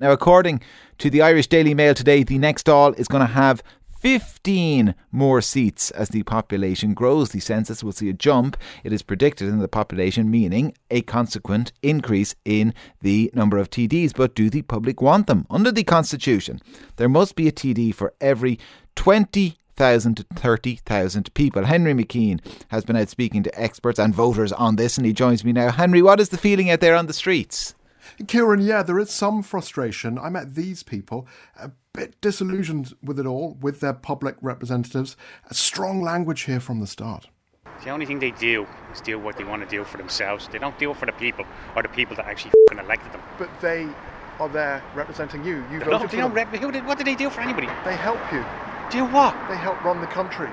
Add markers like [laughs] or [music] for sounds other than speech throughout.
Now, according to the Irish Daily Mail today, the next Dáil is going to have 15 more seats as the population grows. The census will see a jump, it is predicted, in the population, meaning a consequent increase in the number of TDs. But do the public want them? Under the Constitution, there must be a TD for every 20 thousand to thirty thousand people. Henry McKean has been out speaking to experts and voters on this, and he joins me now. Henry, what is the feeling out there on the streets? Kieran, yeah, there is some frustration. I met these people, a bit disillusioned with it all, with their public representatives. A strong language here from the start. The only thing they do is do what they want to do for themselves. They don't do it for the people or the people that actually elected them. But they are there representing you. You They voted don't, for they don't them. rep- who did, what did they do for anybody? They help you. Do what? They help run the country.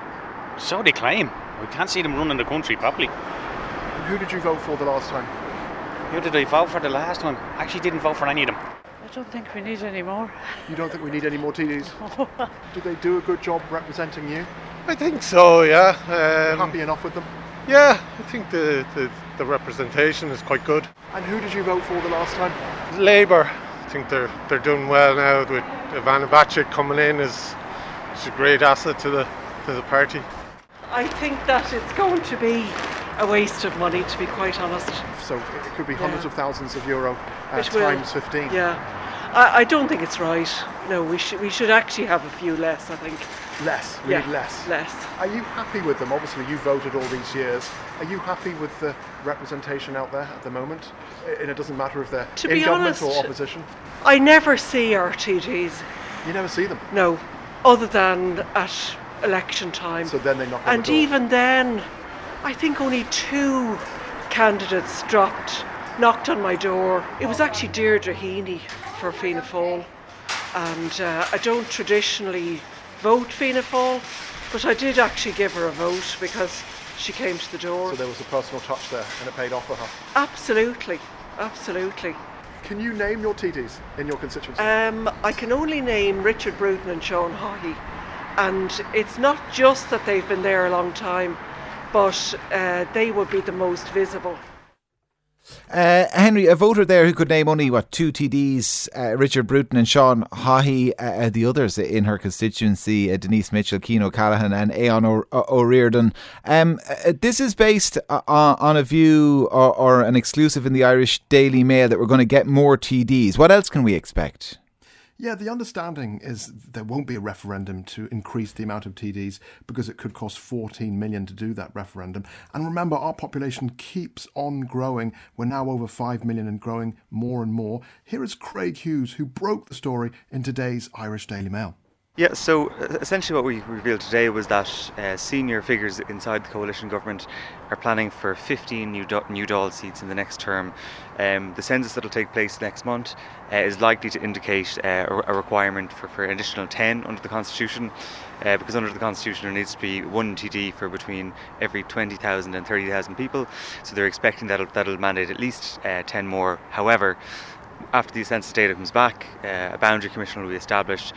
So they claim. We can't see them running the country properly. And who did you vote for the last time? Who did I vote for the last one? I actually didn't vote for any of them. I don't think we need any more. You don't think we need any more TDs? [laughs] Did they do a good job representing you? I think so, yeah. Um, Happy enough with them? yeah, I think the, the, the representation is quite good. And who did you vote for the last time? Labour, I think they're they're doing well now with Ivana Bacik coming in is is a great asset to the to the party. I think that it's going to be a waste of money, to be quite honest. So it could be hundreds Yeah. of thousands of euro uh, It will. times 15. Yeah. I, I don't think it's right. No, we should we should actually have a few less, I think. Less. We yeah, need less. Less. Are you happy with them? Obviously, you voted all these years. Are you happy with the representation out there at the moment? And it doesn't matter if they're To in government or opposition. I never see our TDs, You never see them. no, other than at election time. So then they knock and even then, I think only two candidates dropped, knocked on my door. It was actually Deirdre Heney for Fianna Fáil. And uh, I don't traditionally vote Fianna Fáil, but I did actually give her a vote because she came to the door. So there was a personal touch there, and it paid off for her. Absolutely, absolutely. Can you name your TDs in your constituency? Um, I can only name Richard Bruton and Sean Haughey, and it's not just that they've been there a long time, but uh, they would be the most visible. Uh, Henry, a voter there who could name only, what, two TDs, uh, Richard Bruton and Sean Haughey, uh, uh, the others in her constituency, uh, Denise Mitchell, Cian O'Callaghan, and Aon o- o- Ó Ríordáin. Um, uh, this is based uh, on a view or, or an exclusive in the Irish Daily Mail that we're going to get more TDs. What else can we expect? Yeah, the understanding is there won't be a referendum to increase the amount of TDs because it could cost 14 million to do that referendum. And remember, our population keeps on growing. We're now over 5 million and growing more and more. Here is Craig Hughes, who broke the story in today's Irish Daily Mail. Yeah, so essentially what we revealed today was that uh, senior figures inside the coalition government are planning for 15 new, do- new Dáil seats in the next term. Um, the census that will take place next month uh, is likely to indicate uh, a, requirement for, for an additional 10 under the Constitution, uh, because under the Constitution there needs to be one TD for between every 20,000 and 30,000 people. So they're expecting that'll, that'll mandate at least uh, 10 more. However, after the census data comes back, uh, a boundary commission will be established.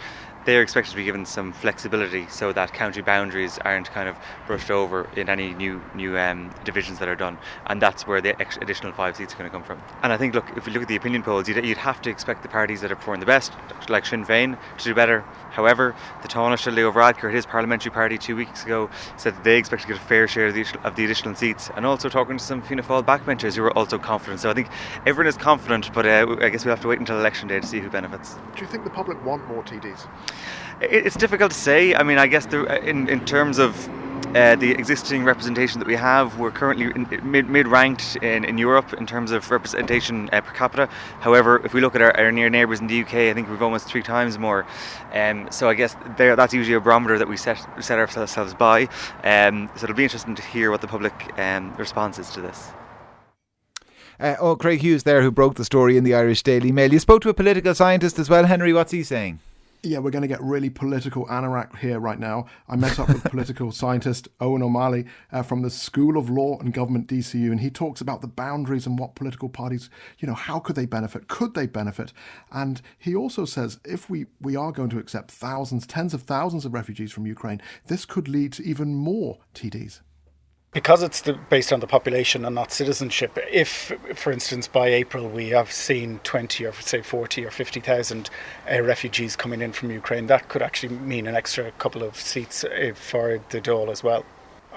They are expected to be given some flexibility so that county boundaries aren't kind of brushed over in any new new um, divisions that are done, and that's where the additional five seats are going to come from. And I think, look, if we look at the opinion polls, you'd, you'd have to expect the parties that are performing the best, like Sinn Féin, to do better. However, the Taoiseach Leo Varadkar, his parliamentary party two weeks ago, said that they expect to get a fair share of the, of the additional seats, and also talking to some Fianna Fáil backbenchers who are also confident. So I think everyone is confident, but uh, I guess we'll have to wait until election day to see who benefits. Do you think the public want more TDs? It- It's difficult to say. I mean, I guess there, in in terms of uh, the existing representation that we have, we're currently mid mid ranked in, in Europe in terms of representation uh, per capita. However, if we look at our, our near neighbours in the UK, I think we've almost three times more. Um, so I guess there, that's usually a barometer that we set set ourselves by. Um, so it'll be interesting to hear what the public um, response is to this. Uh, oh, Craig Hughes there, who broke the story in the Irish Daily Mail. You spoke to a political scientist as well, Henry. What's he saying? Yeah, we're going to get really political anorak here right now. I met up with [laughs] political scientist Eoin O'Malley uh, from the School of Law and Government DCU, and he talks about the boundaries and what political parties, you know, how could they benefit? Could they benefit? And he also says if we, we are going to accept thousands, tens of thousands of refugees from Ukraine, this could lead to even more TDs. Because it's the, based on the population and not citizenship, if, for instance, by April we have seen 20 or say 40 or 50,000 uh, refugees coming in from Ukraine, that could actually mean an extra couple of seats uh, for the Dáil as well.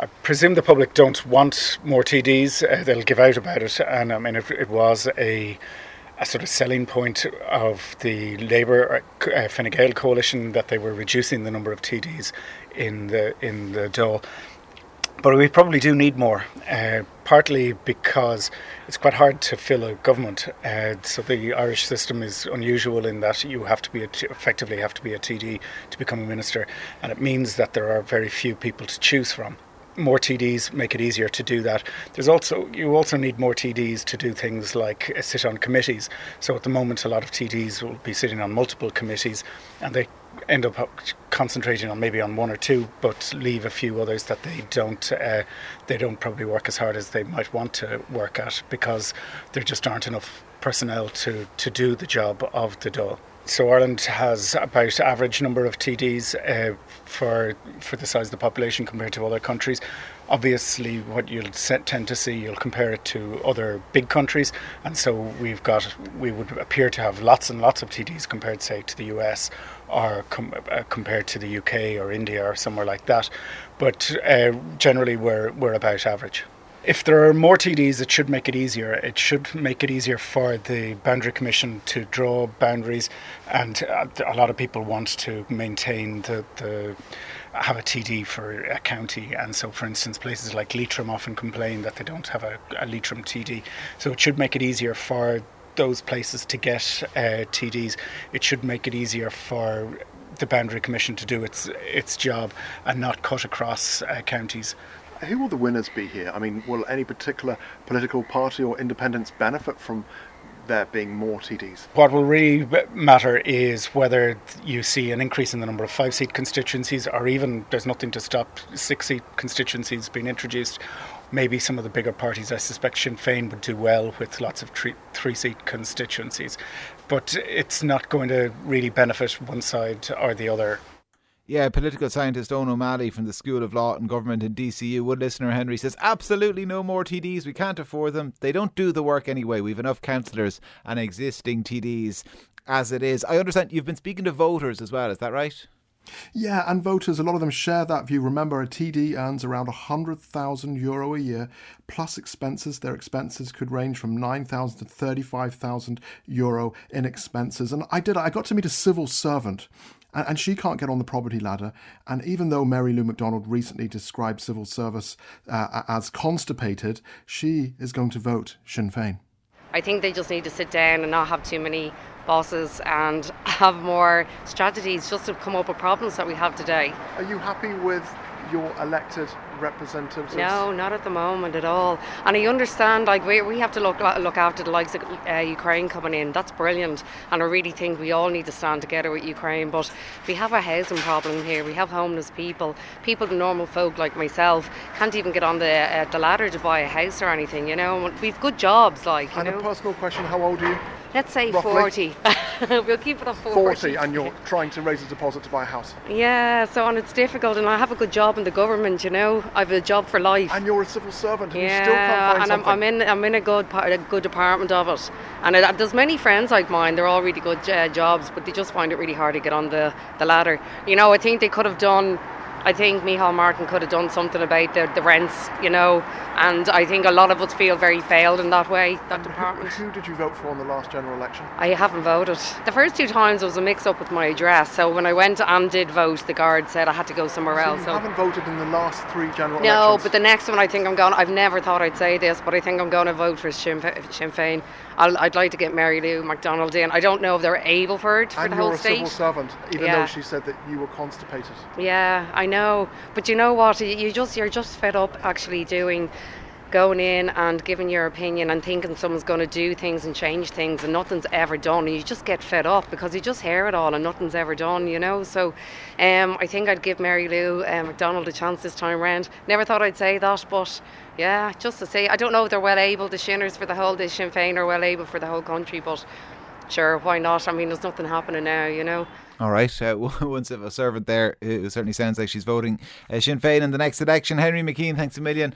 I presume the public don't want more TDs. Uh, they'll give out about it, and I mean, it, it was a a sort of selling point of the Labour uh, Fine Gael coalition that they were reducing the number of TDs in the in the Dáil. But we probably do need more, uh, partly because it's quite hard to fill a government. Uh, so the Irish system is unusual in that you have to be effectively have to be a TD to become a minister, and it means that there are very few people to choose from more TDs make it easier to do that. There's also you also need more TDs to do things like uh, sit on committees. So at the moment, a lot of TDs will be sitting on multiple committees, and they end up concentrating on maybe on one or two, but leave a few others that they don't uh, they don't probably work as hard as they might want to work at because there just aren't enough personnel to to do the job of the Dáil. So Ireland has about average number of TDs uh, for for the size of the population compared to other countries. Obviously, what you'll tend to see, you'll compare it to other big countries, and so we've got we would appear to have lots and lots of TDs compared, say, to the US or com- uh, compared to the UK or India or somewhere like that. But uh, generally, we're we're about average if there are more TDs, it should make it easier. It should make it easier for the Boundary Commission to draw boundaries, and uh, a lot of people want to maintain the, the have a TD for a county. And so, for instance, places like Leitrim often complain that they don't have a, a Leitrim TD. So it should make it easier for those places to get uh, TDs. It should make it easier for the Boundary Commission to do its its job and not cut across uh, counties who will the winners be here? I mean, will any particular political party or independents benefit from there being more TDs? What will really matter is whether you see an increase in the number of five seat constituencies, or even there's nothing to stop six seat constituencies being introduced. Maybe some of the bigger parties, I suspect Sinn Féin would do well with lots of three seat constituencies. But it's not going to really benefit one side or the other. Yeah, political scientist Eoin O'Malley from the School of Law and Government in DCU. One listener, Henry, says absolutely no more TDs. We can't afford them. They don't do the work anyway. We've enough councillors and existing TDs as it is. I understand you've been speaking to voters as well. Is that right? Yeah, and voters, a lot of them share that view. Remember, a TD earns around 100,000 euro a year plus expenses. Their expenses could range from 9,000 to 35,000 euro in expenses. And I did, I got to meet a civil servant and, and she can't get on the property ladder. And even though Mary Lou McDonald recently described civil service uh, as constipated, she is going to vote Sinn Féin. I think they just need to sit down and not have too many bosses and [laughs] have more strategies just to come up with problems that we have today. Are you happy with your elected representatives? No, not at the moment at all. And I understand, like we, we have to look look after the likes of uh, Ukraine coming in. That's brilliant, and I really think we all need to stand together with Ukraine. But we have a housing problem here. We have homeless people, people, the normal folk like myself, can't even get on the uh, the ladder to buy a house or anything. You know, we've good jobs, like. and know? a personal question: How old are you? Let's say Roughly? 40. [laughs] we'll keep it at 40. 40, and you're trying to raise a deposit to buy a house. Yeah, so and it's difficult, and I have a good job in the government, you know. I have a job for life. And you're a civil servant, and yeah, you still can't find and. I'm, I'm in I'm in a good part, a good department of it, and it, there's many friends like mine. They're all really good uh, jobs, but they just find it really hard to get on the the ladder. You know, I think they could have done I think Micheál Martin could have done something about the, the rents, you know, and I think a lot of us feel very failed in that way, that and department. Who, who, did you vote for in the last general election? I haven't voted. The first two times there was a mix up with my address, so when I went and did vote, the guard said I had to go somewhere so else. You so haven't voted in the last three general no, elections? No, but the next one I think I'm going, I've never thought I'd say this, but I think I'm going to vote for Sinn, Sinn Féin. i would like to get Mary Lou McDonald in. I don't know if they're able for it for and the whole you're a state. civil servant, even yeah. though she said that you were constipated. Yeah, I know. But you know what? You just you're just fed up actually doing going in and giving your opinion and thinking someone's going to do things and change things and nothing's ever done and you just get fed up because you just hear it all and nothing's ever done you know so um, I think I'd give Mary Lou uh, McDonald a chance this time round never thought I'd say that but yeah just to say I don't know if they're well able the Shinners for the whole the Sinn Féin are well able for the whole country but sure why not I mean there's nothing happening now you know all right, uh, one civil servant there. It certainly sounds like she's voting uh, Sinn Féin in the next election. Henry McKean, thanks a million.